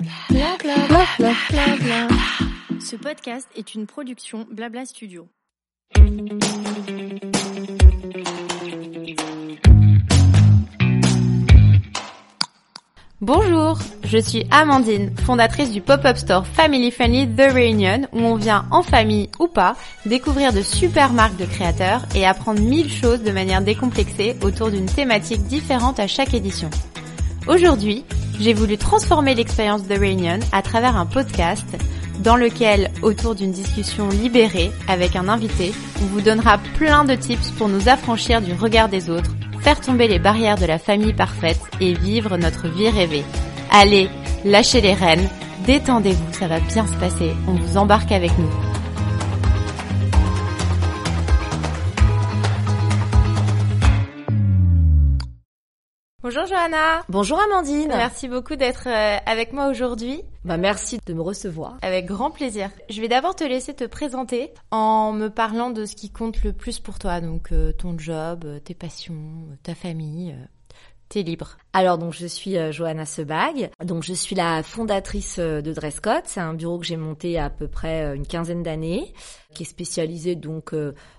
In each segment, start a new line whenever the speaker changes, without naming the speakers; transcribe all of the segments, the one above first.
Bla bla bla bla bla bla. Ce podcast est une production Blabla Studio.
Bonjour, je suis Amandine, fondatrice du pop-up store Family Friendly The Reunion où on vient en famille ou pas découvrir de super marques de créateurs et apprendre mille choses de manière décomplexée autour d'une thématique différente à chaque édition. Aujourd'hui, j'ai voulu transformer l'expérience The Reunion à travers un podcast dans lequel, autour d'une discussion libérée avec un invité, on vous donnera plein de tips pour nous affranchir du regard des autres faire tomber les barrières de la famille parfaite et vivre notre vie rêvée. Allez, lâchez les rênes, détendez-vous, ça va bien se passer, on vous embarque avec nous. Bonjour Johanna.
Bonjour Amandine.
Merci beaucoup d'être euh, avec moi aujourd'hui.
Bah merci de me recevoir.
Avec grand plaisir. Je vais d'abord te laisser te présenter en me parlant de ce qui compte le plus pour toi, donc euh, ton job, euh, tes passions, ta famille. T'es libre.
Alors donc je suis Johanna Sebag, donc je suis la fondatrice de Dresscode. C'est un bureau que j'ai monté à peu près une quinzaine d'années, qui est spécialisé donc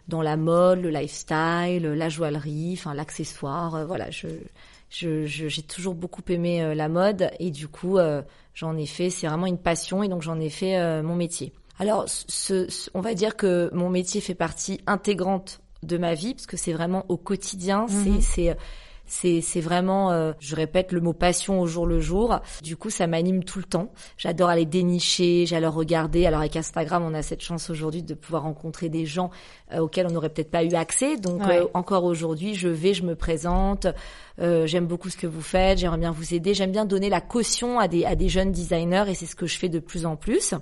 dans la mode, le lifestyle, la joaillerie, enfin l'accessoire. voilà, je j'ai je, toujours beaucoup aimé euh, la mode et du coup euh, j'en ai fait, c'est vraiment une passion et donc j'en ai fait euh, mon métier. Alors ce, on va dire que mon métier fait partie intégrante de ma vie parce que c'est vraiment au quotidien, mhm. c'est c'est c'est vraiment, euh, je répète le mot passion au jour le jour. Du coup, ça m'anime tout le temps. J'adore aller dénicher, j'adore regarder. Alors avec Instagram, on a cette chance aujourd'hui de pouvoir rencontrer des gens euh, auxquels on n'aurait peut-être pas eu accès. Donc euh, encore aujourd'hui, je vais, je me présente. j'aime beaucoup ce que vous faites. J'aimerais bien vous aider. J'aime bien donner la caution à des à des jeunes designers et c'est ce que je fais de plus en plus.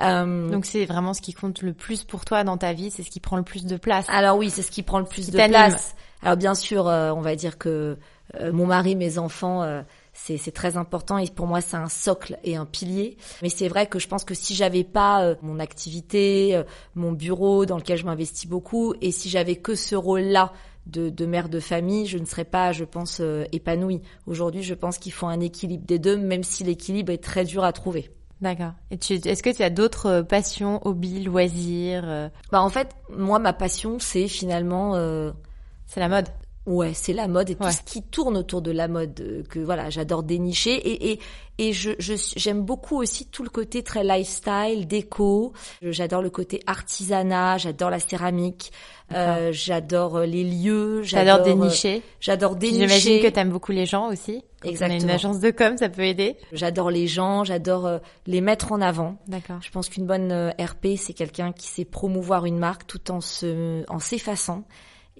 Donc c'est vraiment ce qui compte le plus pour toi dans ta vie, c'est ce qui prend le plus de place.
Alors oui, c'est ce qui prend le plus de place. Alors bien sûr, euh, on va dire que euh, mon mari, mes enfants, euh, c'est très important et pour moi c'est un socle et un pilier. Mais c'est vrai que je pense que si j'avais pas mon activité, mon bureau dans lequel je m'investis beaucoup, et si j'avais que ce rôle-là de, de, mère de famille, je ne serais pas, je pense, épanouie. Aujourd'hui, je pense qu'il faut un équilibre des deux, même si l'équilibre est très dur à trouver.
D'accord. Et tu, est-ce que tu as d'autres passions, hobbies, loisirs
Bah en fait, moi ma passion c'est finalement
c'est la mode.
Ouais, c'est la mode et tout ce qui tourne autour de la mode euh, que voilà, j'adore dénicher et et et je j'aime beaucoup aussi tout le côté très lifestyle, déco. J'adore le côté artisanat, j'adore la céramique, euh, j'adore euh, les lieux,
j'adore dénicher.
j'adore dénicher.
J'imagine que t'aimes beaucoup les gens aussi. Exactement. On a une agence de com, ça peut aider.
J'adore les gens, j'adore les mettre en avant.
D'accord.
Je pense qu'une bonne RP, c'est quelqu'un qui sait promouvoir une marque tout en se en s'effaçant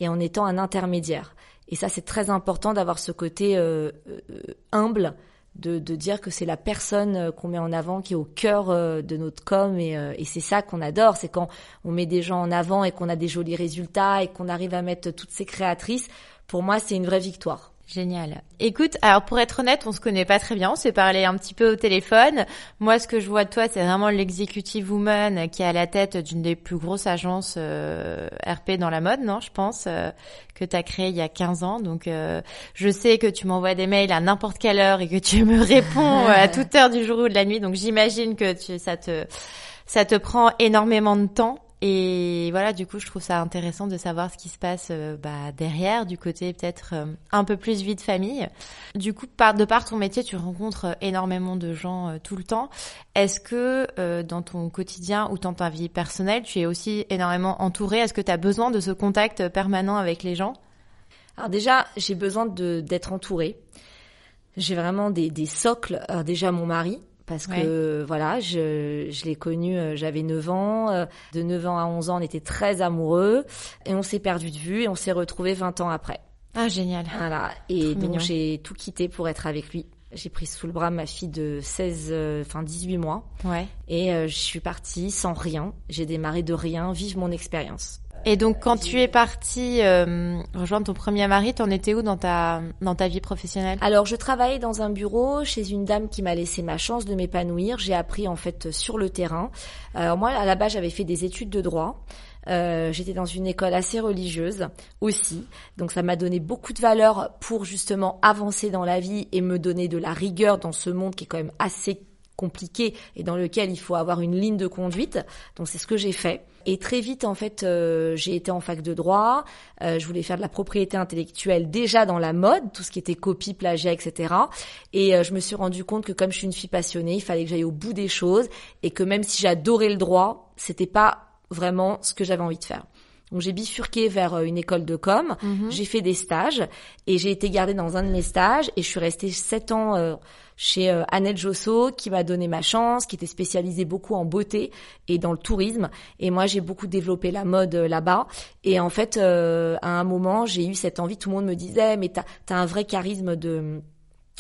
et en étant un intermédiaire. Et ça, c'est très important d'avoir ce côté euh, euh, humble, de, de, dire que c'est la personne euh, qu'on met en avant qui est au cœur de notre com et, et c'est ça qu'on adore, c'est quand on met des gens en avant et qu'on a des jolis résultats et qu'on arrive à mettre toutes ces créatrices. Pour moi, c'est une vraie victoire.
Génial. Écoute, alors pour être honnête, on se connaît pas très bien, on s'est parlé un petit peu au téléphone. Moi, ce que je vois de toi, c'est vraiment l'executive woman qui est à la tête d'une des plus grosses agences euh, RP dans la mode, non Je pense euh, que tu as créé il y a 15 ans. Donc, euh, je sais que tu m'envoies des mails à n'importe quelle heure et que tu me réponds à toute heure du jour ou de la nuit. Donc, j'imagine que tu, ça te ça te prend énormément de temps. Et voilà, du coup, je trouve ça intéressant de savoir ce qui se passe euh, bah, derrière, du côté peut-être euh, un peu plus vie de famille. Du coup, de par ton métier, tu rencontres euh, énormément de gens tout le temps. Est-ce que dans ton quotidien ou dans ta vie personnelle, tu es aussi énormément entouré Est-ce que tu as besoin de ce contact permanent avec les gens?
Alors déjà, j'ai besoin d'être entourée. J'ai vraiment des, des socles. Alors déjà, mon mari, parce que voilà, je, je l'ai connu, euh, j'avais 9 ans, euh, de 9 ans à 11 ans, on était très amoureux et on s'est perdu de vue et on s'est retrouvés 20 ans après.
Ah génial.
Voilà, et donc j'ai tout quitté pour être avec lui. J'ai pris sous le bras ma fille de 16 euh, enfin 18 mois.
Ouais.
Et je suis partie sans rien, j'ai démarré de rien, vive mon expérience.
Et donc, quand tu es partie euh, rejoindre ton premier mari, t'en étais où dans ta dans ta vie professionnelle?
Alors, je travaillais dans un bureau chez une dame qui m'a laissé ma chance de m'épanouir. J'ai appris en fait sur le terrain. Alors moi, à la base, j'avais fait des études de droit. Euh, j'étais dans une école assez religieuse aussi, donc ça m'a donné beaucoup de valeur pour justement avancer dans la vie et me donner de la rigueur dans ce monde qui est quand même assez compliqué et dans lequel il faut avoir une ligne de conduite. Donc c'est ce que j'ai fait. Et très vite, en fait, euh, j'ai été en fac de droit. Euh, je voulais faire de la propriété intellectuelle déjà dans la mode, tout ce qui était copie, plagiat, etc. Et euh, je me suis rendu compte que comme je suis une fille passionnée, il fallait que j'aille au bout des choses et que même si j'adorais le droit, c'était pas vraiment ce que j'avais envie de faire. Donc j'ai bifurqué vers une école de com,
Mhm.
j'ai fait des stages et j'ai été gardée dans un de mes stages et je suis restée sept ans euh, chez euh, Annette Josso qui m'a donné ma chance, qui était spécialisée beaucoup en beauté et dans le tourisme. Et moi, j'ai beaucoup développé la mode euh, là-bas. Et en fait, euh, à un moment, j'ai eu cette envie. Tout le monde me disait, mais t'as as un vrai charisme de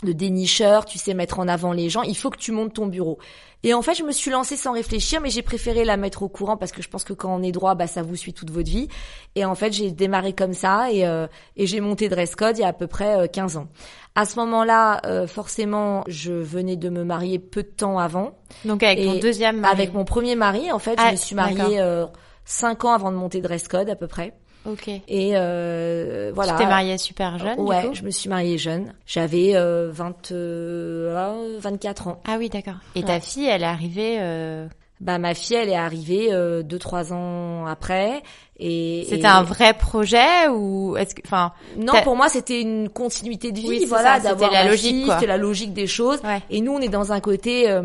de dénicheur, tu sais mettre en avant les gens, il faut que tu montes ton bureau. Et en fait, je me suis lancée sans réfléchir, mais j'ai préféré la mettre au courant parce que je pense que quand on est droit, bah ça vous suit toute votre vie. Et en fait, j'ai démarré comme ça et, euh, et j'ai monté Dress Code il y a à peu près euh, 15 ans. À ce moment-là, euh, forcément, je venais de me marier peu de temps avant.
Donc avec
Et
deuxième mari.
Avec mon premier mari, en fait,
Ah,
je me suis mariée euh, 5 ans avant de monter Dress Code à peu près.
Ok.
Et euh, voilà.
Tu t'es mariée super jeune. du
Ouais,
coup
je me suis mariée jeune. J'avais euh, 20, euh, 24 ans.
Ah oui, d'accord. Et ta fille, elle est arrivée. euh,
Bah ma fille, elle est arrivée euh, deux trois ans après. Et
C'était
et-
un vrai projet ou est-ce que, enfin,
Non, pour moi, c'était une continuité de vie,
Oui,
voilà, d'avoir
la logique.
C'était la logique des choses.
Ouais.
Et nous, on est dans un côté, euh,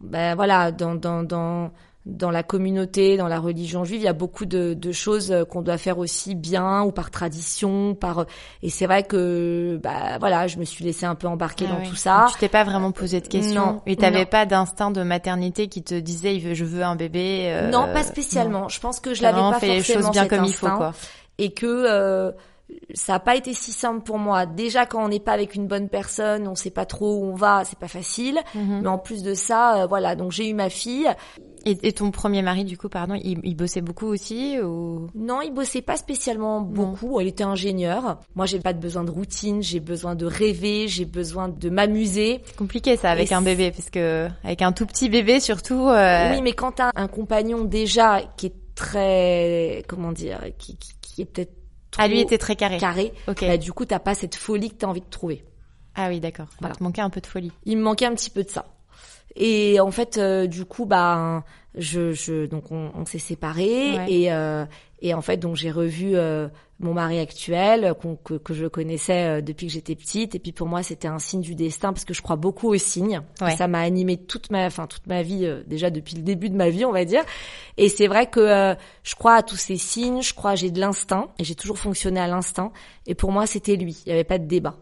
ben voilà, dans dans dans dans la communauté, dans la religion juive, il y a beaucoup de, de choses euh, qu'on doit faire aussi bien ou par tradition, par et c'est vrai que bah voilà, je me suis laissée un peu embarquer
Ah
dans
oui.
tout ça.
Tu t'es pas vraiment posé de questions.
Non,
Et t'avais pas d'instinct de maternité qui te disait, je veux un bébé. euh,
non, pas spécialement. Je pense que je l'avais pas
fait les
forcément
choses bien
cet
comme il faut, quoi.
et que euh, ça n'a pas été si simple pour moi. Déjà quand on n'est pas avec une bonne personne, on sait pas trop où on va, c'est pas facile.
Mhm.
Mais en plus de ça, euh, voilà, donc j'ai eu ma fille.
Et, et ton premier mari, du coup, pardon, il, il bossait beaucoup aussi ou?
Non, il bossait pas spécialement beaucoup. Il était ingénieur. Moi, j'ai pas de besoin de routine. J'ai besoin de rêver. J'ai besoin de m'amuser.
C'est compliqué ça avec
Et
un bébé, parce que avec un tout petit bébé surtout. euh,
Oui, mais quand t'as un compagnon déjà qui est très, comment dire, qui, qui, qui est peut-être trop
Ah, lui était très carré.
carré,
Ok.
bah, du coup, t'as pas cette folie que t'as envie de trouver.
Ah oui, d'accord.
Voilà.
Il te manquait un peu de folie.
il me manquait un petit peu de ça. Et en fait, euh, du coup, bah, je, je, donc on, on s'est séparés
Ouais.
et euh, et en fait, donc j'ai revu euh, mon mari actuel qu'on- que, que je connaissais euh, depuis que j'étais petite. Et puis pour moi, c'était un signe du destin parce que je crois beaucoup aux signes.
Ouais.
Ça m'a animé toute ma, enfin toute ma vie euh, déjà depuis le début de ma vie, on va dire. Et c'est vrai que euh, je crois à tous ces signes. Je crois j'ai de l'instinct et j'ai toujours fonctionné à l'instinct. Et pour moi, c'était lui. Il y avait pas de débat.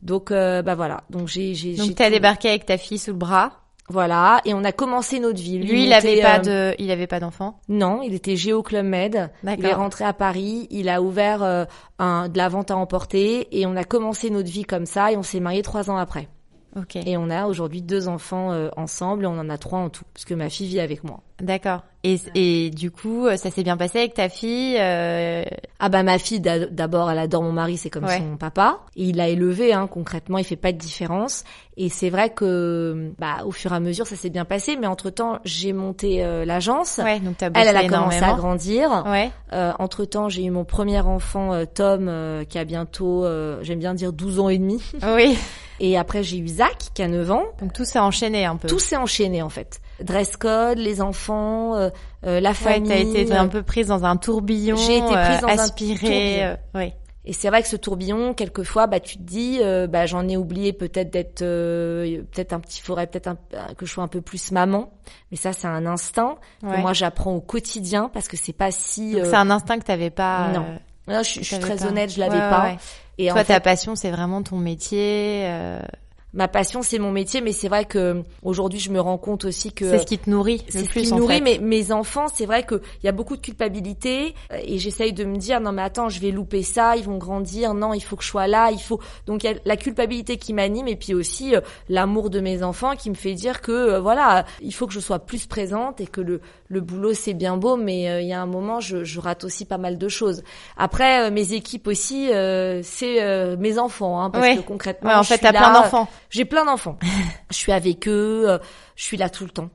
Donc euh, bah voilà. Donc j'ai j'ai j'ai
Donc t'as débarqué avec ta fille sous le bras.
Voilà, et on a commencé notre vie.
Lui, il
était,
avait pas
euh,
de, il avait pas d'enfant.
Non, il était Géo Club Med. Il est rentré à Paris, il a ouvert euh, un, de la vente à emporter et on a commencé notre vie comme ça et on s'est mariés trois ans après. Et on a aujourd'hui deux enfants euh, ensemble et on en a trois en tout, parce que ma fille vit avec moi.
D'accord. Et, et du coup, ça s'est bien passé avec ta fille. euh,
Ah bah ma fille d'a- d'abord elle adore mon mari, c'est comme
Ouais.
son papa. Et il l'a élevé hein, concrètement, il fait pas de différence. Et c'est vrai que bah au fur et à mesure ça s'est bien passé, mais entre temps j'ai monté euh, l'agence.
Ouais, donc t'as bossé
Elle, elle a commencé à grandir.
Ouais.
Euh, entre temps, j'ai eu mon premier enfant, euh, Tom, euh, qui a bientôt, euh, j'aime bien dire 12 ans et demi.
Oui.
Et après, j'ai eu Zach, qui a 9 ans.
Donc tout s'est enchaîné un peu.
Tout s'est enchaîné, en fait. Dress code, les enfants, euh, euh, la
Ouais,
famille.
t'as été un peu prise dans un tourbillon.
J'ai été prise dans
euh,
un tourbillon.
euh, ouais.
Et c'est vrai que ce tourbillon, quelquefois, bah, tu te dis, euh, bah, j'en ai oublié peut-être d'être, euh, peut-être un petit, faudrait peut-être que je sois un peu plus maman. Mais ça, c'est un instinct
Ouais.
que moi, j'apprends au quotidien parce que c'est pas si. Euh,
c'est un instinct que t'avais pas.
non.
euh,
non, je, suis- je suis
t'avais
très
pas.
honnête, je l'avais
Ouais, ouais,
pas.
ouais.
Et
Toi,
en
ta
fait,
passion, c'est vraiment ton métier. euh,
ma passion, c'est mon métier, mais c'est vrai que aujourd'hui, je me rends compte aussi que
C'est ce qui te nourrit
c'est ce qui me nourrit. Mais mes enfants, c'est vrai que il y a beaucoup de culpabilité euh, et j'essaye de me dire non mais attends, je vais louper ça, ils vont grandir, non, il faut que je sois là, il faut. Donc il y a la culpabilité qui m'anime et puis aussi euh, l'amour de mes enfants qui me fait dire que euh, voilà, il faut que je sois plus présente et que le le boulot c'est bien beau, mais euh, il y a un moment, je, je rate aussi pas mal de choses. Après, euh, mes équipes aussi, euh, c'est euh, mes enfants, hein, parce
Ouais.
que concrètement,
Ouais, en fait, t'as plein d'enfants.
J'ai plein d'enfants. je suis avec eux, euh, je suis là tout le temps.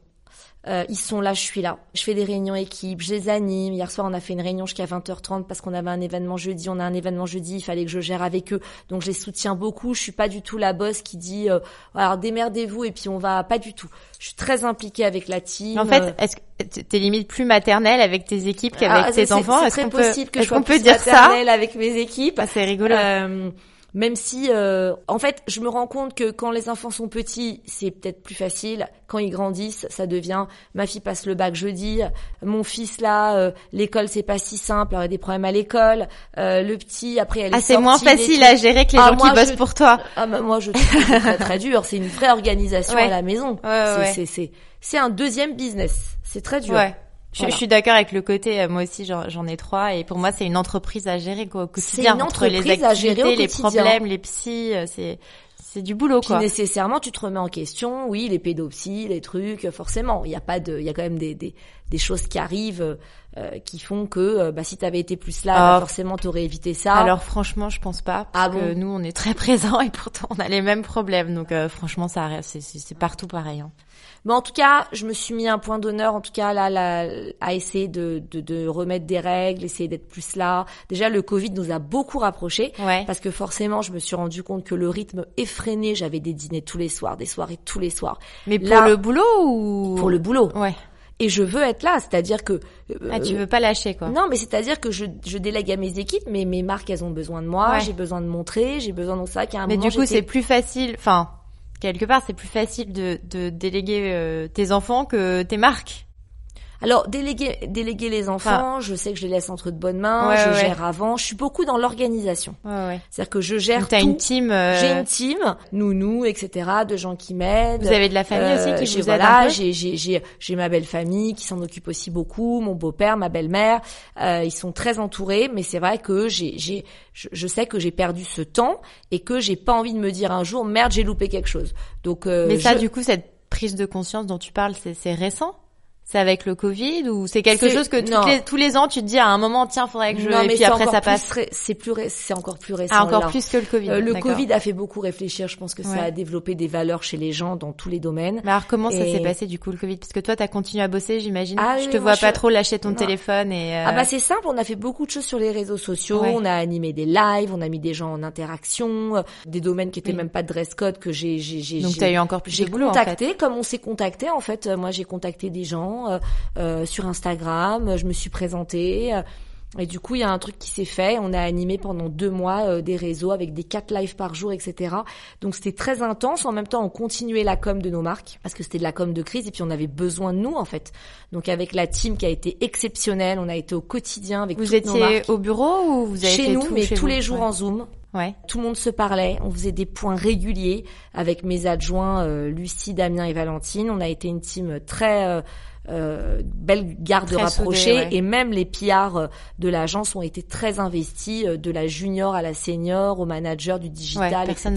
Euh, ils sont là, je suis là. Je fais des réunions équipes, je les anime. Hier soir, on a fait une réunion jusqu'à 20h30 parce qu'on avait un événement jeudi. On a un événement jeudi, il fallait que je gère avec eux. Donc je les soutiens beaucoup. Je suis pas du tout la boss qui dit euh, alors démerdez-vous et puis on va pas du tout. Je suis très impliquée avec la team.
En fait, est-ce que t'es limite plus maternelle avec tes équipes qu'avec
Ah,
tes enfants?
C'est
Est-ce
très
qu'on
possible
peut,
que je sois
peut
plus
dire ça?
maternelle avec mes équipes.
Ah, C'est rigolo.
Euh, même si, euh, en fait, je me rends compte que quand les enfants sont petits, c'est peut-être plus facile. Quand ils grandissent, ça devient ma fille passe le bac jeudi, mon fils là, euh, l'école c'est pas si simple, il y a des problèmes à l'école. Euh, le petit après elle est
ah, c'est moins facile à gérer que les
Ah,
gens
moi,
qui bossent
je-
pour toi.
Ah bah, moi je trouve que très très dur. C'est une vraie organisation
Ouais.
à la maison.
Ouais, ouais,
c'est un deuxième business. C'est très dur.
Ouais. Je,
Voilà.
je suis d'accord avec le côté, euh, moi aussi j'en ai trois et pour moi c'est une entreprise à gérer quoi, au quotidien
une
entre les
entreprise à gérer
activités,
au
les problèmes, les psys, euh, c'est c'est du boulot
Puis
quoi.
nécessairement, tu te remets en question. Oui, les pédopsies, les trucs, forcément. Il y a pas de, il y a quand même des, des, des choses qui arrivent euh, qui font que, euh, bah, si t'avais été plus là,
Ah.
bah, forcément, t'aurais évité ça.
Alors franchement, je pense pas parce
Ah
que
bon
nous on est très présents et pourtant on a les mêmes problèmes. Donc euh, franchement, ça c'est c'est partout pareil. hein.
Mais en tout cas, je me suis mis un point d'honneur, en tout cas là, là, à essayer de, de, de remettre des règles, essayer d'être plus là. Déjà, le Covid nous a beaucoup rapprochés.
Ouais.
Parce que forcément, je me suis rendu compte que le rythme effréné, j'avais des dîners tous les soirs, des soirées tous les soirs,
Mais pour
Là-
le boulot ou
pour le boulot.
Ouais.
Et je veux être là, c'est-à-dire que... euh,
Ah, tu veux pas lâcher quoi.
Non, mais c'est-à-dire que je, je délègue à mes équipes, mais mes marques, elles ont besoin de moi,
Ouais.
j'ai besoin de montrer, j'ai besoin de ça, qu'à un
Mais
moment,
du coup, c'est plus facile. Enfin, quelque part, c'est plus facile de de déléguer euh, tes enfants que tes marques.
Alors, déléguer, déléguer les enfants, je sais que je les laisse entre de bonnes mains,
Ouais,
je
ouais,
gère avant, je suis beaucoup dans l'organisation.
Ouais, ouais.
C'est-à-dire que je gère
t'as une team. euh,
J'ai une team, nounou, etc., de gens qui m'aident.
Vous avez de la famille aussi
Euh,
qui vous aide
voilà, j'ai j'ai j'ai j'ai ma belle famille qui s'en occupe aussi beaucoup, mon beau-père, ma belle-mère, euh, ils sont très entourés, mais c'est vrai que j'ai j'ai je, je sais que j'ai perdu ce temps et que j'ai pas envie de me dire un jour merde j'ai loupé quelque chose. Donc euh,
Mais ça,
je-
du coup, cette prise de conscience dont tu parles, c'est récent? C'est avec le Covid ou c'est quelque chose que toutes les, tous les ans tu te dis à un moment tiens faudrait que je
non
et
mais
puis après ça passe
ré- c'est plus ré- c'est encore plus récent
ah, encore
là.
plus que le Covid.
Euh, le. Covid a fait beaucoup réfléchir. Je pense que
Ouais.
ça a développé des valeurs chez les gens dans tous les domaines.
Mais alors comment ça s'est passé du coup le Covid? Parce que toi t'as continué à bosser j'imagine.
Ah
je
oui,
te vois pas
je-
trop lâcher ton
Non.
téléphone et. euh,
Ah bah c'est simple, on a fait beaucoup de choses sur les réseaux sociaux,
Ouais.
on a animé des lives, on a mis des gens en interaction, euh, des domaines qui étaient
Oui.
même pas de dress code que j'ai j'ai j'ai
donc t'as eu encore plus
j'ai
de boulot en fait.
contacté comme on s'est contacté en fait Euh, moi j'ai contacté des gens euh, euh, sur Instagram euh, je me suis présentée euh, et du coup il y a un truc qui s'est fait on a animé pendant deux mois euh, des réseaux avec des quatre lives par jour etc donc c'était très intense en même temps on continuait la com de nos marques parce que c'était de la com de crise et puis on avait besoin de nous en fait donc avec la team qui a été exceptionnelle on a été au quotidien avec
Vous
toutes nos
étiez
marques.
au bureau ou vous avez
chez nous
tout
mais
chez
tous
vous
les jours
Ouais.
en zoom
Ouais.
tout le monde se parlait, on faisait des points réguliers avec mes adjoints euh, Lucie, Damien et Valentine. On a été une team très euh, euh, belle garde
Très
rapprochée
soudée, ouais.
et même les pillards euh, de l'agence ont été très investis, euh, de la junior à la senior, au manager du digital, etc.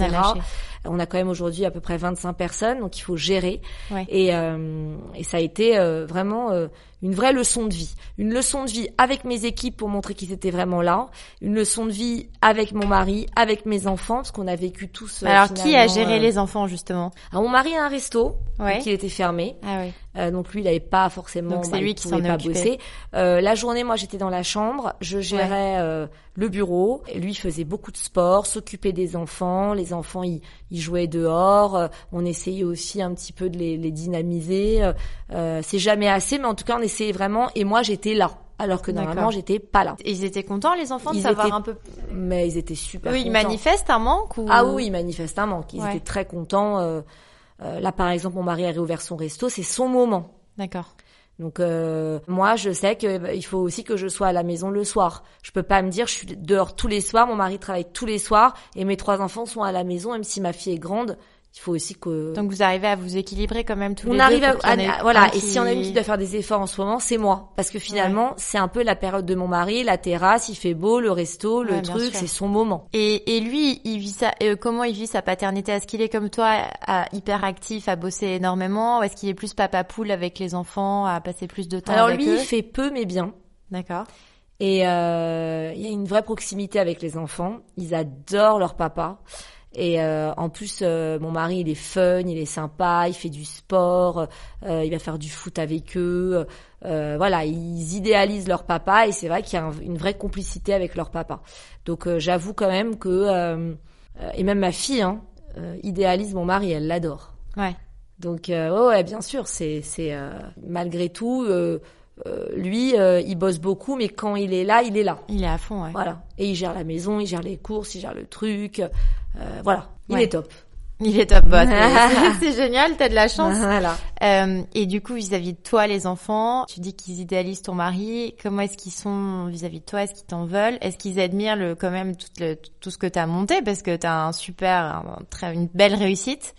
On a quand même aujourd'hui à peu près 25 personnes, donc il faut gérer.
Ouais.
Et, euh, et ça a été euh, vraiment euh, une vraie leçon de vie. Une leçon de vie avec mes équipes pour montrer qu'ils étaient vraiment là. Une leçon de vie avec mon mari, avec mes enfants, parce qu'on a vécu tous.
Alors qui a géré les enfants justement?
Alors, mon mari a un resto, il était fermé.
Ah oui.
Euh, donc lui, il n'avait pas forcément.
Donc c'est
bah,
lui
il
qui
pouvait
s'en est
pas
occupé.
bosser. Euh, la journée, moi, j'étais dans la chambre, je gérais euh, le bureau. Et lui, il faisait beaucoup de sport, s'occupait des enfants. Les enfants, ils, ils jouaient dehors. Euh, on essayait aussi un petit peu de les, les dynamiser. C'est jamais assez, mais en tout cas, on essayait vraiment. Et moi, j'étais là, alors que normalement, j'étais pas là.
Ils étaient contents les enfants de
Ils
savoir
étaient
un peu.
Mais ils étaient super.
Oui, ils manifestent un manque ou?
Ah oui, ils manifestent un manque. Ils
Ouais.
étaient très contents. Euh, euh, là, par exemple, mon mari a réouvert son resto. C'est son moment.
D'accord.
Donc euh, moi, je sais que bah, il faut aussi que je sois à la maison le soir. Je peux pas me dire je suis dehors tous les soirs. Mon mari travaille tous les soirs et mes trois enfants sont à la maison, même si ma fille est grande. Il faut aussi que
Donc vous arrivez à vous équilibrer quand même tous les
on
deux.
arrive à,
ait
à- voilà. Et
qui-
si on a une qui doit faire des efforts en ce moment, c'est moi, parce que finalement, c'est un peu la période de mon mari, la terrasse, il fait beau, le resto, le
Ouais,
truc, c'est son moment.
Et, et lui, il vit ça. euh, comment il vit sa paternité? Est-ce qu'il est comme toi, à, hyper actif, à bosser énormément, ou est-ce qu'il est plus papa poule avec les enfants, à passer plus de temps
Alors
avec
lui,
eux?
il fait peu mais bien.
D'accord.
Et euh, il y a une vraie proximité avec les enfants. Ils adorent leur papa. Et euh, en plus, euh, mon mari, il est fun, il est sympa, il fait du sport, euh, il va faire du foot avec eux. Euh, voilà, ils idéalisent leur papa et c'est vrai qu'il y a un- une vraie complicité avec leur papa. Donc euh, j'avoue quand même que euh, et même ma fille hein, euh, idéalise mon mari, elle l'adore.
Ouais.
Donc euh, ouais, ouais, bien sûr, c'est c'est euh, malgré tout euh, euh, lui, euh, il bosse beaucoup, mais quand il est là, il est là.
Il est à fond, ouais.
Voilà. Et il gère la maison, il gère les courses, il gère le truc. Euh, voilà, il
Ouais.
est top.
Il est top bot. c'est génial, t'as de la chance.
Voilà.
Euh, et du coup, vis-à-vis de toi, les enfants, tu dis qu'ils idéalisent ton mari. Comment est-ce qu'ils sont vis-à-vis de toi? Est-ce qu'ils t'en veulent? Est-ce qu'ils admirent le, quand même tout, le, tout ce que t'as monté? Parce que t'as un super, un très, une belle réussite.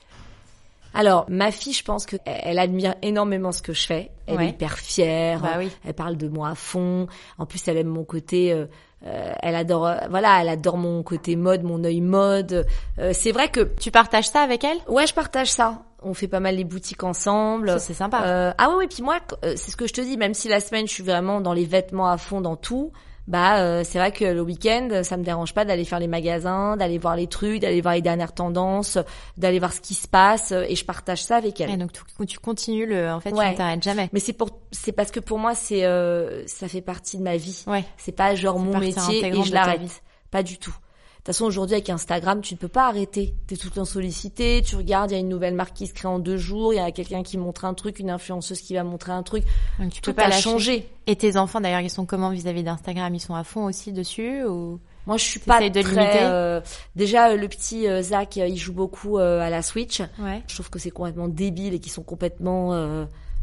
Alors, ma fille, je pense que elle admire énormément ce que je fais. Elle
Ouais.
est hyper fière.
Bah oui.
Elle parle de moi à fond. En plus, elle aime mon côté. euh, euh, elle adore. voilà, elle adore mon côté mode, mon œil mode. Euh, c'est vrai que
Tu partages ça avec elle?
Ouais, je partage ça. On fait pas mal les boutiques ensemble.
C'est sympa.
Euh, ah ouais, ouais, puis moi, euh, c'est ce que je te dis, même si la semaine, je suis vraiment dans les vêtements à fond, dans tout, bah euh, c'est vrai que le week-end, ça me dérange pas d'aller faire les magasins, d'aller voir les trucs, d'aller voir les dernières tendances, d'aller voir ce qui se passe, euh, et je partage ça avec elle.
Et donc tu, tu continues le, en fait, tu
Ouais.
t'arrêtes jamais.
Mais c'est pour, c'est parce que pour moi, c'est, euh, ça fait partie de ma vie.
Ouais.
C'est pas genre mon métier et je l'arrête. Pas du tout. De toute façon, aujourd'hui, avec Instagram, tu ne peux pas arrêter. T'es tout le temps sollicité, tu regardes, il y a une nouvelle marque qui se crée en deux jours, il y a quelqu'un qui montre un truc, une influenceuse qui va montrer un truc.
Donc tu
Tout
peux pas
a
lâcher.
changé.
Et tes enfants, d'ailleurs, ils sont comment vis-à-vis d'Instagram? Ils sont à fond aussi dessus ou
Moi, je suis pas
de
très. euh, déjà, euh, le petit euh, Zach, euh, il joue beaucoup euh, à la Switch.
Ouais.
Je trouve que c'est complètement débile et qu'ils sont complètement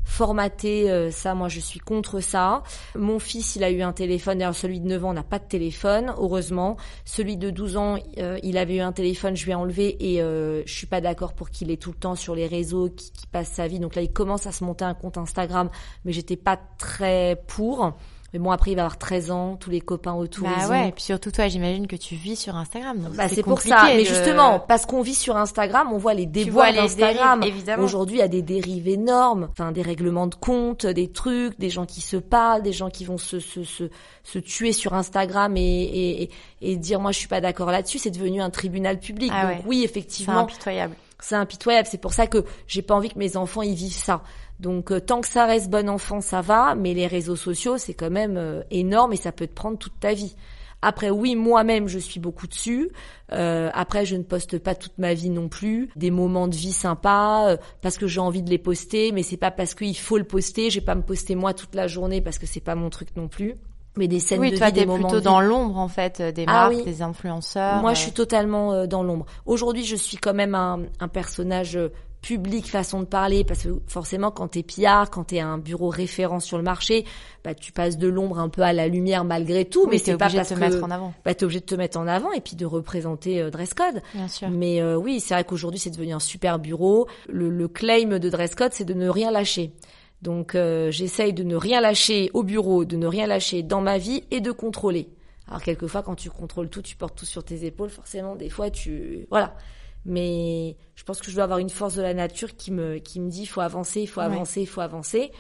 formatés. euh, ça, moi, je suis contre ça. Mon fils, il a eu un téléphone. D'ailleurs, celui de 9 ans n'a pas de téléphone, heureusement. Celui de 12 ans, euh, il avait eu un téléphone, je lui ai enlevé et euh, je suis pas d'accord pour qu'il ait tout le temps sur les réseaux, qu'il passe sa vie. Donc là, il commence à se monter un compte Instagram, mais j'étais pas très pour. Mais bon, après, il va avoir 13 ans, tous les copains autour.
Bah
ont-
ouais. Et puis surtout toi, j'imagine que tu vis sur Instagram. donc
bah, c'est pour ça. Mais
de-
justement, parce qu'on vit sur Instagram, on voit les déboires
les
d'Instagram.
dérives, évidemment.
Aujourd'hui, il y a des dérives énormes. Enfin, des règlements de compte, des trucs, des gens qui se parlent, des gens qui vont se, se, se, se tuer sur Instagram et, et, et, dire moi je suis pas d'accord là-dessus. C'est devenu un tribunal public.
Ah
Donc
ouais.
oui,
c'est
effectivement,
impitoyable.
c'est impitoyable. C'est pour ça que j'ai pas envie que mes enfants y vivent ça. Donc euh, tant que ça reste bon enfant, ça va. Mais les réseaux sociaux, c'est quand même euh, énorme et ça peut te prendre toute ta vie. Après, oui, moi-même, je suis beaucoup dessus. Euh, après, je ne poste pas toute ma vie non plus. Des moments de vie sympas euh, parce que j'ai envie de les poster, mais c'est pas parce qu'il faut le poster. Je vais pas me poster moi toute la journée parce que c'est pas mon truc non plus. Mais des scènes
Oui,
de
toi,
vie, des moments
plutôt
de vie.
dans l'ombre en fait euh, des
Ah
marques,
oui.
des influenceurs.
Moi,
euh,
je suis totalement dans l'ombre. Aujourd'hui, je suis quand même un, un personnage euh, public, façon de parler, parce que forcément, quand t'es PR, quand t'es un bureau référent sur le marché, bah, tu passes de l'ombre un peu à la lumière malgré tout,
Oui,
mais c'est pas
obligé de
parce
te
que
mettre en avant.
bah, t'es obligé de te mettre en avant et puis de représenter euh, dress code.
Bien sûr.
Mais euh, oui, c'est vrai qu'aujourd'hui, c'est devenu un super bureau. Le, le claim de dress code, c'est de ne rien lâcher. Donc, euh, j'essaye de ne rien lâcher au bureau, de ne rien lâcher dans ma vie et de contrôler. Alors, quelquefois, quand tu contrôles tout, tu portes tout sur tes épaules. Forcément, des fois, tu... Voilà. Mais je pense que je dois avoir une force de la nature qui me, qui me dit, il faut avancer, il faut avancer, il faut avancer.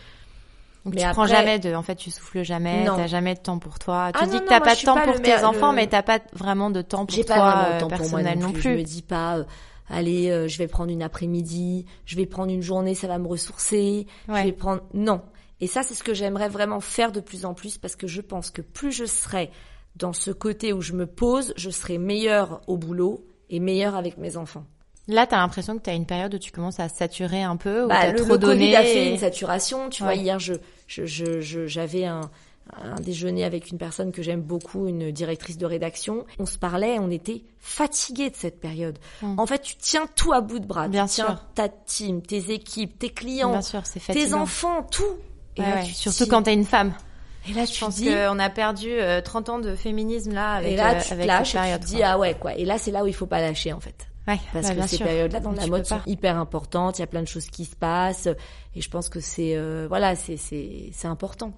Donc
Mais
tu prends jamais de, en fait, tu souffles jamais, t'as jamais de temps pour toi. Tu
Ah
dis
non,
que t'as pas de temps
pas
pour tes enfants,
le-
mais t'as pas vraiment de temps pour toi
pas de
euh,
temps pour moi
personnel
non
non
plus.
plus.
Je me dis pas, euh, allez, euh, je vais prendre une après-midi, je vais prendre une journée, ça va me ressourcer.
Ouais.
Je vais prendre non. Et ça, c'est ce que j'aimerais vraiment faire de plus en plus parce que je pense que plus je serai dans ce côté où je me pose, je serai meilleure au boulot et meilleure avec mes enfants.
Là, t'as l'impression que t'as une période où tu commences à saturer un peu, où
Bah,
t'as
le,
trop
le
donné.
Covid a fait
et-
une saturation. Tu
Ouais.
vois, hier, je, je, je, je- j'avais un, un déjeuner avec une personne que j'aime beaucoup, une directrice de rédaction. On se parlait, on était fatigués de cette période.
Mm.
En fait, tu tiens tout à bout de bras.
Bien
tu tiens
sûr.
ta team, tes équipes, tes clients,
Bien sûr, c'est
tes enfants, tout. Et
Ouais,
là,
ouais.
tu te
Surtout quand t'es une femme.
Et là,
Je
tu
pense
dis,
qu'on a perdu euh, 30 ans de féminisme là avec,
et là,
euh,
tu
avec
lâches
cette
et tu dis, ah ouais, quoi. Et là, c'est là où il faut pas lâcher, en fait.
Ouais,
Parce
bah,
que ces périodes-là dans la mode sont hyper importantes. Il y a plein de choses qui se passent. Et je pense que c'est, euh, voilà, c'est, c'est, c'est important.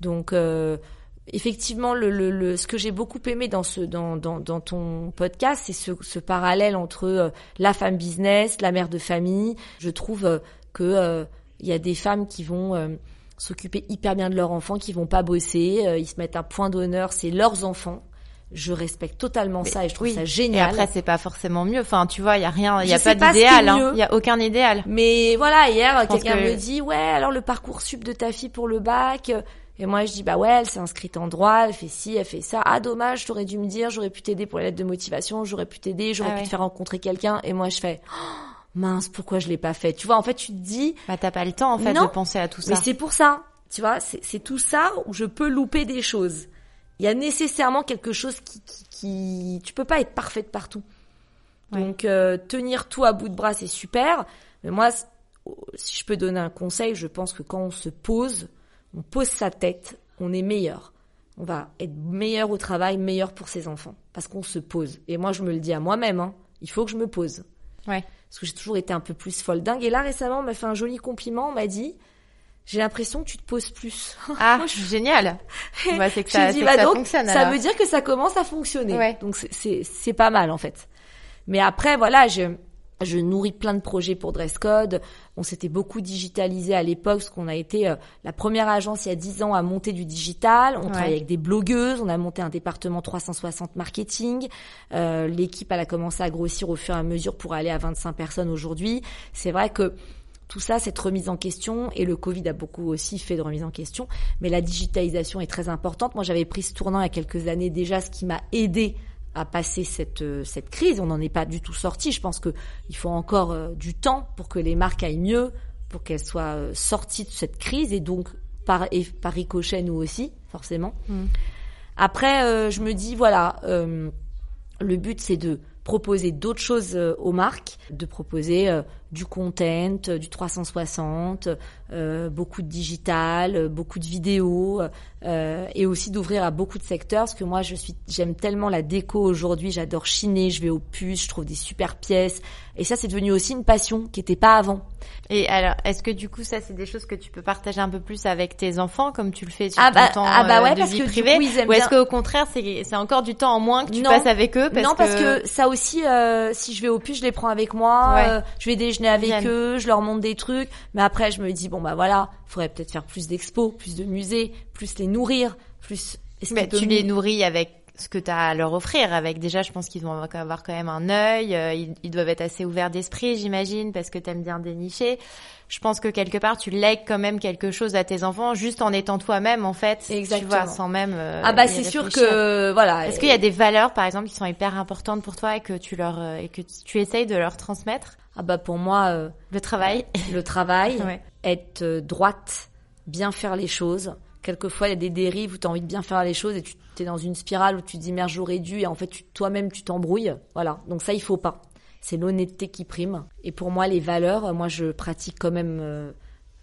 Donc, euh, effectivement, le, le, le, ce que j'ai beaucoup aimé dans ce, dans, dans, dans ton podcast, c'est ce, ce parallèle entre euh, la femme business, la mère de famille. Je trouve euh, que euh, il y a des femmes qui vont euh, s'occuper hyper bien de leurs enfants, qui vont pas bosser, euh, ils se mettent un point d'honneur, c'est leurs enfants. je respecte totalement
Mais
ça et je trouve
oui.
ça
Et
génial.
après, c'est pas forcément mieux. Enfin, tu vois, il y a rien, il y a pas d'idéal.
est
hein. Il y a aucun idéal.
Mais voilà, hier, quelqu'un
que-
me dit, ouais, alors le parcours sup de ta fille pour le bac. Et moi, je dis, bah ouais, elle s'est inscrite en droit, elle fait ci, elle fait ça. Ah, dommage, t'aurais dû me dire, j'aurais pu t'aider pour la lettre de motivation, j'aurais pu t'aider, j'aurais
Ah
pu
ouais.
te faire rencontrer quelqu'un. Et moi, je fais, oh, mince, pourquoi je l'ai pas fait? Tu vois, en fait, tu te dis,
Bah, t'as pas le temps en fait
Non.
de penser à tout ça.
mais c'est pour ça, tu vois, c'est tout ça où je peux louper des choses. Il y a nécessairement quelque chose qui, qui, qui- tu peux pas être parfaite partout.
Ouais.
Donc euh, tenir tout à bout de bras c'est super, mais moi c- si je peux donner un conseil, je pense que quand on se pose, on pose sa tête, on est meilleur. On va être meilleur au travail, meilleur pour ses enfants parce qu'on se pose. Et moi je me le dis à moi-même, hein, il faut que je me pose
Ouais.
Parce que j'ai toujours été un peu plus folle dingue. Et là récemment, on m'a fait un joli compliment, on m'a dit j'ai l'impression que tu te poses plus.
Ah, génial. Bah, c'est que ça,
dit,
que
bah
ça
donc,
fonctionne.
ça
alors.
veut dire que ça commence à fonctionner.
Ouais.
Donc c'est pas mal en fait. Mais après voilà, je je nourris plein de projets pour Dresscode. On s'était beaucoup digitalisé à l'époque parce qu'on a été euh, la première agence il y a 10 ans à monter du digital. On
Ouais.
travaille avec des blogueuses, on a monté un département 360 marketing. Euh, L'équipe elle a commencé à grossir au fur et à mesure pour aller à 25 personnes aujourd'hui. C'est vrai que tout ça, cette remise en question, et le Covid a beaucoup aussi fait de remise en question, mais la digitalisation est très importante. Moi, j'avais pris ce tournant il y a quelques années déjà, ce qui m'a aidé à passer cette euh, cette crise. On n'en est pas du tout sorti. Je pense que il faut encore euh, du temps pour que les marques aillent mieux, pour qu'elles soient euh, sorties de cette crise, et donc par et par ricochet nous aussi, forcément.
Mm.
Après, euh, je me dis voilà, le but c'est de proposer d'autres choses aux marques, de proposer du content, euh, du 360, euh, beaucoup de digital, euh, beaucoup de vidéos, euh, et aussi d'ouvrir à beaucoup de secteurs. Parce que moi, je suis, j'aime tellement la déco aujourd'hui. J'adore chiner. Je vais aux puces, je trouve des super pièces. Et ça, c'est devenu aussi une passion qui n'était pas avant.
Et alors, est-ce que du coup, ça, c'est des choses que tu peux partager un peu plus avec tes enfants, comme tu le fais sur
Ah
ton
bah-
temps
ah bah
euh,
ouais,
de
parce
vie
que du
privée
coup, ils aiment
Ou est-ce qu'au contraire, c'est c'est encore du temps en moins que tu
Non.
passes avec eux parce
non, parce que ça aussi, euh, si je vais au puces, je les prends avec moi.
Ouais.
je vais déjeuner avec eux, je leur montre des trucs. Mais après, je me dis bon bah voilà, faudrait peut-être faire plus d'expos, plus de musées, plus les nourrir, plus. est-ce
Mais tu les nourris avec ce que tu as à leur offrir. Avec déjà, je pense qu'ils vont avoir quand même un œil. euh, ils, ils doivent être assez ouverts d'esprit, j'imagine, parce que t'aimes bien dénicher. Je pense que quelque part, tu lègues quand même quelque chose à tes enfants, juste en étant toi-même, en fait. Tu
Exactement.
vois, sans même. euh,
Ah bah c'est sûr que voilà.
Est-ce qu'il y a des valeurs, par exemple, qui sont hyper importantes pour toi et que tu leur euh, et que tu essayes de leur transmettre
Ah bah pour moi, euh,
Le travail.
le travail,
Ouais.
être droite, bien faire les choses. Quelquefois, il y a des dérives où tu as envie de bien faire les choses et tu es dans une spirale où tu te dis merde, j'aurais dû et en fait, tu- toi-même, tu t'embrouilles. Voilà. Donc ça, il faut pas. C'est l'honnêteté qui prime. Et pour moi, les valeurs, moi, je pratique quand même euh,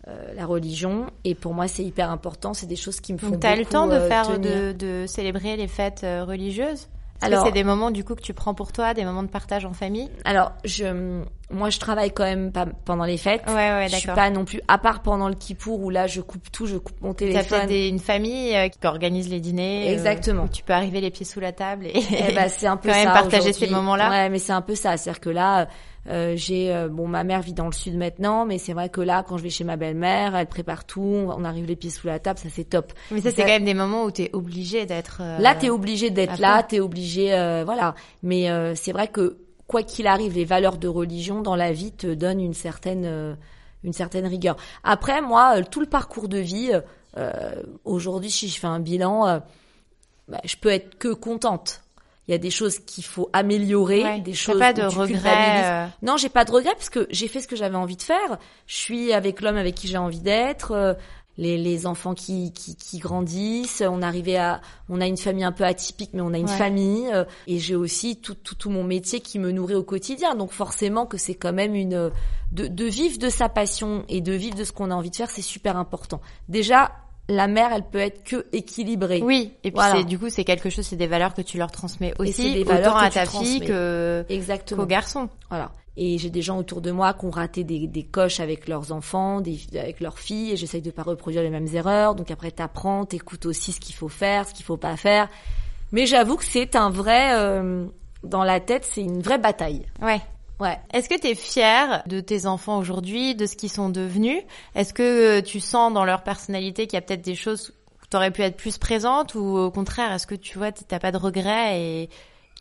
euh, la religion et pour moi, c'est hyper important. C'est des choses qui me font
Donc, t'as le
beaucoup,
temps de
euh,
faire, de, de célébrer les fêtes religieuses?
Alors-
c'est des moments, du coup, que tu prends pour toi, des moments de partage en famille
Alors, je, moi, je travaille quand même pas pendant les fêtes.
Ouais, ouais,
je suis
d'accord.
pas non plus, à part pendant le Kippour où là, je coupe tout, je coupe mon
T'as
téléphone.
peut-être des- une famille euh, qui organise les dîners. euh,
Exactement.
où tu peux arriver les pieds sous la table et,
ben, c'est un peu
quand même
ça
partager
aujourd'hui.
ces moments-là.
Ouais, mais c'est un peu ça. C'est-à-dire que là, euh, j'ai euh, bon, ma mère vit dans le sud maintenant, mais c'est vrai que là, quand je vais chez ma belle-mère, elle prépare tout, on arrive les pieds sous la table, ça c'est top.
Mais ça, c'est quand même des moments où t'es obligé d'être. euh,
Là, t'es obligé d'être là, t'es obligé, euh, voilà. Mais euh, c'est vrai que quoi qu'il arrive, les valeurs de religion dans la vie te donnent une certaine, euh, une certaine rigueur. Après, moi, tout le parcours de vie, euh, aujourd'hui, si je fais un bilan, euh, bah, je peux être que contente. Il y a des choses qu'il faut améliorer,
Ouais,
des choses
pas de regrets, euh.
Non, j'ai pas de regrets parce que j'ai fait ce que j'avais envie de faire. Je suis avec l'homme avec qui j'ai envie d'être. euh, Les, les enfants qui, qui, qui grandissent, on arrivait à, on a une famille un peu atypique, mais on a une
Ouais.
famille, euh, et j'ai aussi tout, tout, tout mon métier qui me nourrit au quotidien. Donc forcément que c'est quand même une, de, de vivre de sa passion et de vivre de ce qu'on a envie de faire, c'est super important. Déjà, la mère, elle peut être que équilibrée.
Oui, et puis
Voilà.
c'est du coup c'est quelque chose, c'est des valeurs que tu leur transmets aussi,
des valeurs
autant
que
à ta fille que
Exactement.
qu'au garçon.
Voilà. Et j'ai des gens autour de moi qui ont raté des, des coches avec leurs enfants, des, avec leurs filles, et j'essaye de pas reproduire les mêmes erreurs. Donc après, t'apprends, t'écoutes aussi ce qu'il faut faire, ce qu'il faut pas faire. Mais j'avoue que c'est un vrai, euh, dans la tête, c'est une vraie bataille.
Ouais.
Ouais.
Est-ce que tu es fière de tes enfants aujourd'hui, de ce qu'ils sont devenus? Est-ce que euh, tu sens dans leur personnalité qu'il y a peut-être des choses t'aurais pu être plus présente ou au contraire, est-ce que tu vois, t'as pas de regrets et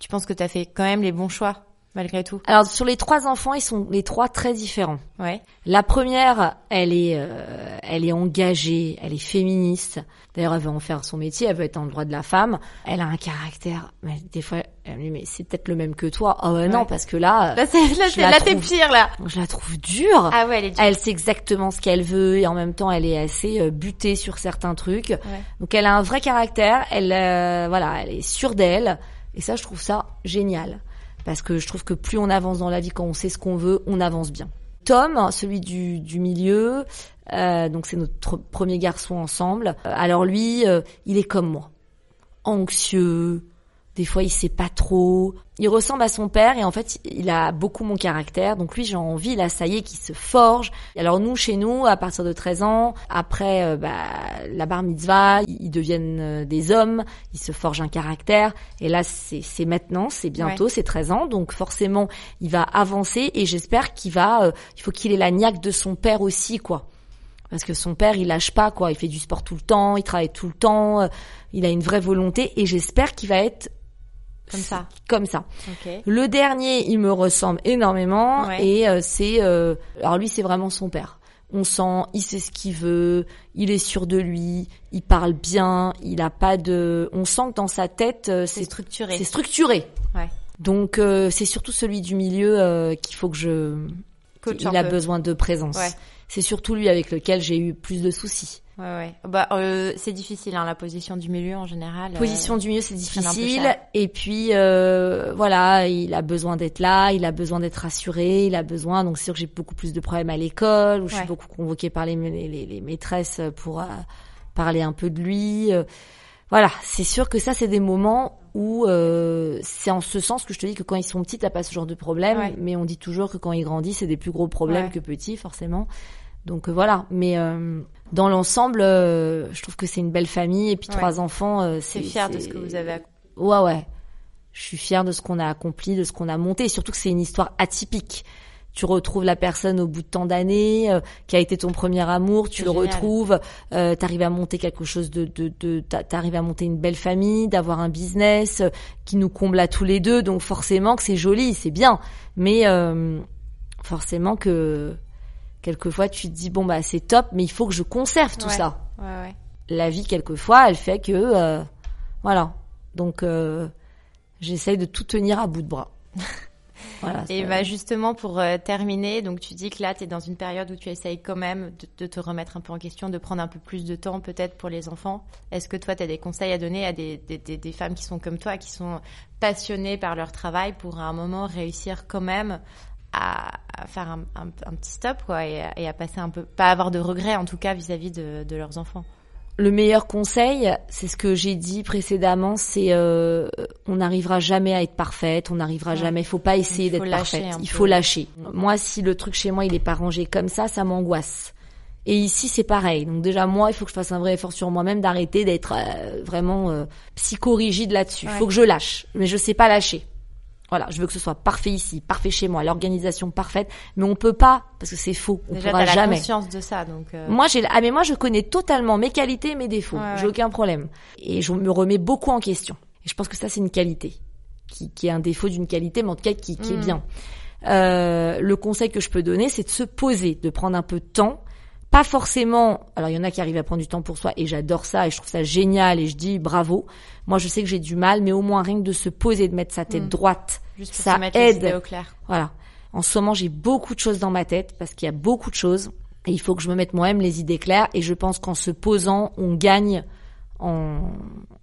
tu penses que t'as fait quand même les bons choix? Malgré tout
Alors sur les trois enfants, ils sont les trois très différents.
Ouais.
La première, elle est, euh, elle est engagée, elle est féministe. D'ailleurs, elle veut en faire son métier, elle veut être en droit de la femme. Elle a un caractère, mais des fois, elle me dit mais c'est peut-être le même que toi. Oh ouais, non, parce que là,
Là, c'est, là, c'est, là, t'es pire, là.
je la trouve dure.
Ah ouais, elle est dure.
Elle sait exactement ce qu'elle veut et en même temps, elle est assez euh, butée sur certains trucs.
Ouais.
Donc, elle a un vrai caractère. Elle, euh, voilà, elle est sûre d'elle. Et ça, je trouve ça génial. Parce que je trouve que plus on avance dans la vie, quand on sait ce qu'on veut, on avance bien. Tom, celui du, du milieu, euh, donc c'est notre premier garçon ensemble. Euh, Alors lui, euh, il est comme moi, anxieux. Des fois, il sait pas trop. Il ressemble à son père et en fait, il a beaucoup mon caractère. Donc lui, j'ai envie, là, ça y est, qu'il se forge. Alors nous, chez nous, à partir de 13 ans, après euh, bah, la bar mitzvah, ils deviennent euh, des hommes, ils se forgent un caractère. Et là, c'est maintenant, c'est bientôt, c'est 13 ans. Donc forcément, il va avancer et j'espère qu'il va... euh, il faut qu'il ait la niaque de son père aussi, quoi. Parce que son père, il lâche pas, quoi. Il fait du sport tout le temps, il travaille tout le temps, euh, il a une vraie volonté et j'espère qu'il va être
Comme ça.
comme ça.
Ok.
Le dernier, il me ressemble énormément
Ouais.
et euh, c'est euh, alors lui c'est vraiment son père. On sent, il sait ce qu'il veut, il est sûr de lui, il parle bien, il a pas de on sent que dans sa tête euh,
C'est structuré.
c'est structuré.
Ouais.
Donc euh, c'est surtout celui du milieu euh, qu'il faut que je
Coach
il a
peu.
besoin de présence.
Ouais.
C'est surtout lui avec lequel j'ai eu plus de soucis.
Ouais, ouais. Bah, euh, c'est difficile, hein, la position du milieu en général. euh,
Position du milieu, c'est difficile. Et puis euh, voilà, il a besoin d'être là, il a besoin d'être rassuré, il a besoin. Donc c'est sûr que j'ai beaucoup plus de problèmes à l'école, où je suis beaucoup convoquée par les, les, les- maîtresses pour euh, parler un peu de lui. Euh, Voilà, c'est sûr que ça, c'est des moments où euh, c'est en ce sens que je te dis que quand ils sont petits, t'as pas ce genre de problème.
Ouais.
Mais on dit toujours que quand ils grandissent, c'est des plus gros problèmes que petits, forcément. Donc euh, voilà, mais euh, dans l'ensemble, euh, je trouve que c'est une belle famille et puis
Ouais.
trois enfants. Euh,
C'est
c'est
fier de ce que vous avez accompli.
Ouais, ouais. Je suis fière de ce qu'on a accompli, de ce qu'on a monté. Et surtout que c'est une histoire atypique. Tu retrouves la personne au bout de tant d'années, euh, qui a été ton premier amour, tu le
génial.
retrouves, euh, t'arrives à monter quelque chose de, de, de t'a- t'arrives à monter une belle famille, d'avoir un business euh, qui nous comble à tous les deux. Donc forcément que c'est joli, c'est bien. Mais euh, forcément que quelquefois tu te dis bon bah c'est top, mais il faut que je conserve tout
Ouais.
ça
Ouais, ouais.
la vie quelquefois elle fait que euh, voilà donc euh, j'essaye de tout tenir à bout de bras voilà
Et bah justement pour euh, terminer, donc tu dis que là tu es dans une période où tu essayes quand même de, de te remettre un peu en question, de prendre un peu plus de temps peut-être pour les enfants. Est-ce que toi tu as des conseils à donner à des, des, des, des femmes qui sont comme toi, qui sont passionnées par leur travail pour à un moment réussir quand même à, à faire un, un, un petit stop quoi et, à- et à passer un peu, pas avoir de regrets en tout cas vis-à-vis de, de leurs enfants.
le meilleur conseil c'est ce que j'ai dit précédemment c'est euh, on n'arrivera jamais à être parfaite on n'arrivera
Ouais.
jamais il faut pas essayer d'être parfaite il faut lâcher. Moi si le truc chez moi il est pas rangé comme ça ça m'angoisse. Et ici c'est pareil. Donc déjà moi il faut que je fasse un vrai effort sur moi-même d'arrêter d'être euh, vraiment euh, psychorigide là-dessus. Il
Ouais.
faut que je lâche. Mais je sais pas lâcher Voilà, je veux que ce soit parfait ici, parfait chez moi, l'organisation parfaite, mais on peut pas parce que c'est faux, on
Déjà
pourra
t'as la
jamais.
conscience de ça donc. euh,
Moi, j'ai ah mais moi je connais totalement mes qualités et mes défauts.
Ouais,
J'ai
ouais.
aucun problème et je me remets beaucoup en question. Et je pense que ça c'est une qualité qui, qui est un défaut d'une qualité, mais en tout cas qui, qui est
Mm.
bien. Euh, le conseil que je peux donner, c'est de se poser, de prendre un peu de temps. Pas forcément. Alors il y en a qui arrivent à prendre du temps pour soi et j'adore ça et je trouve ça génial et je dis bravo. Moi je sais que j'ai du mal, mais au moins rien que de se poser, de mettre sa tête
Mm.
droite,
juste pour
ça
se mettre les
aide.
idées au clair.
voilà. En ce moment, j'ai beaucoup de choses dans ma tête parce qu'il y a beaucoup de choses et il faut que je me mette moi-même les idées claires et je pense qu'en se posant, on gagne en,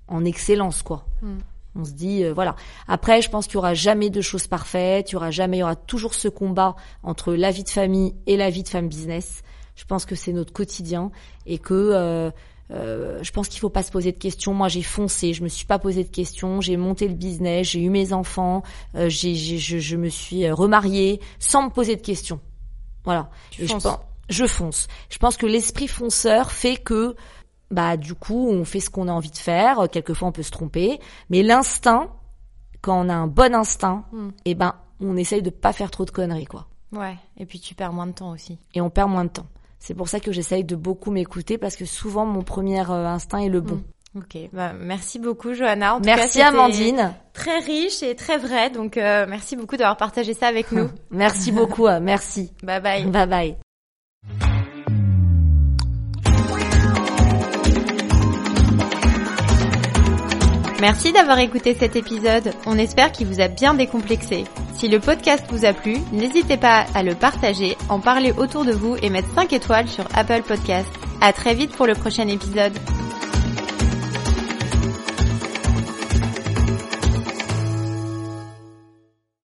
en excellence, quoi.
Mm.
On se dit, euh, voilà. Après, je pense qu'il y aura jamais de choses parfaites, il y aura jamais, il y aura toujours ce combat entre la vie de famille et la vie de femme business. Je pense que c'est notre quotidien et que euh, euh, je pense qu'il faut pas se poser de questions. Moi, j'ai foncé, je me suis pas posé de questions, j'ai monté le business, j'ai eu mes enfants, euh, j'ai, je, je me suis remariée sans me poser de questions. Voilà.
Tu
Et je pense, je fonce. Je pense que l'esprit fonceur fait que, bah, du coup, on fait ce qu'on a envie de faire. Quelquefois, on peut se tromper, mais l'instinct, quand on a un bon instinct,
Mm.
eh ben, on essaye de pas faire trop de conneries, quoi.
Ouais. Et puis tu perds moins de temps aussi.
Et on perd moins de temps. C'est pour ça que j'essaye de beaucoup m'écouter parce que souvent mon premier euh, instinct est le bon.
Mm. Ok, bah, merci beaucoup Johanna. En tout
merci
cas,
Amandine.
Très riche et très vrai, donc euh, merci beaucoup d'avoir partagé ça avec nous.
merci beaucoup, euh, merci.
Bye bye.
Bye bye.
Merci d'avoir écouté cet épisode. On espère qu'il vous a bien décomplexé. Si le podcast vous a plu, n'hésitez pas à le partager, en parler autour de vous et mettre 5 étoiles sur Apple Podcast. À très vite pour le prochain épisode.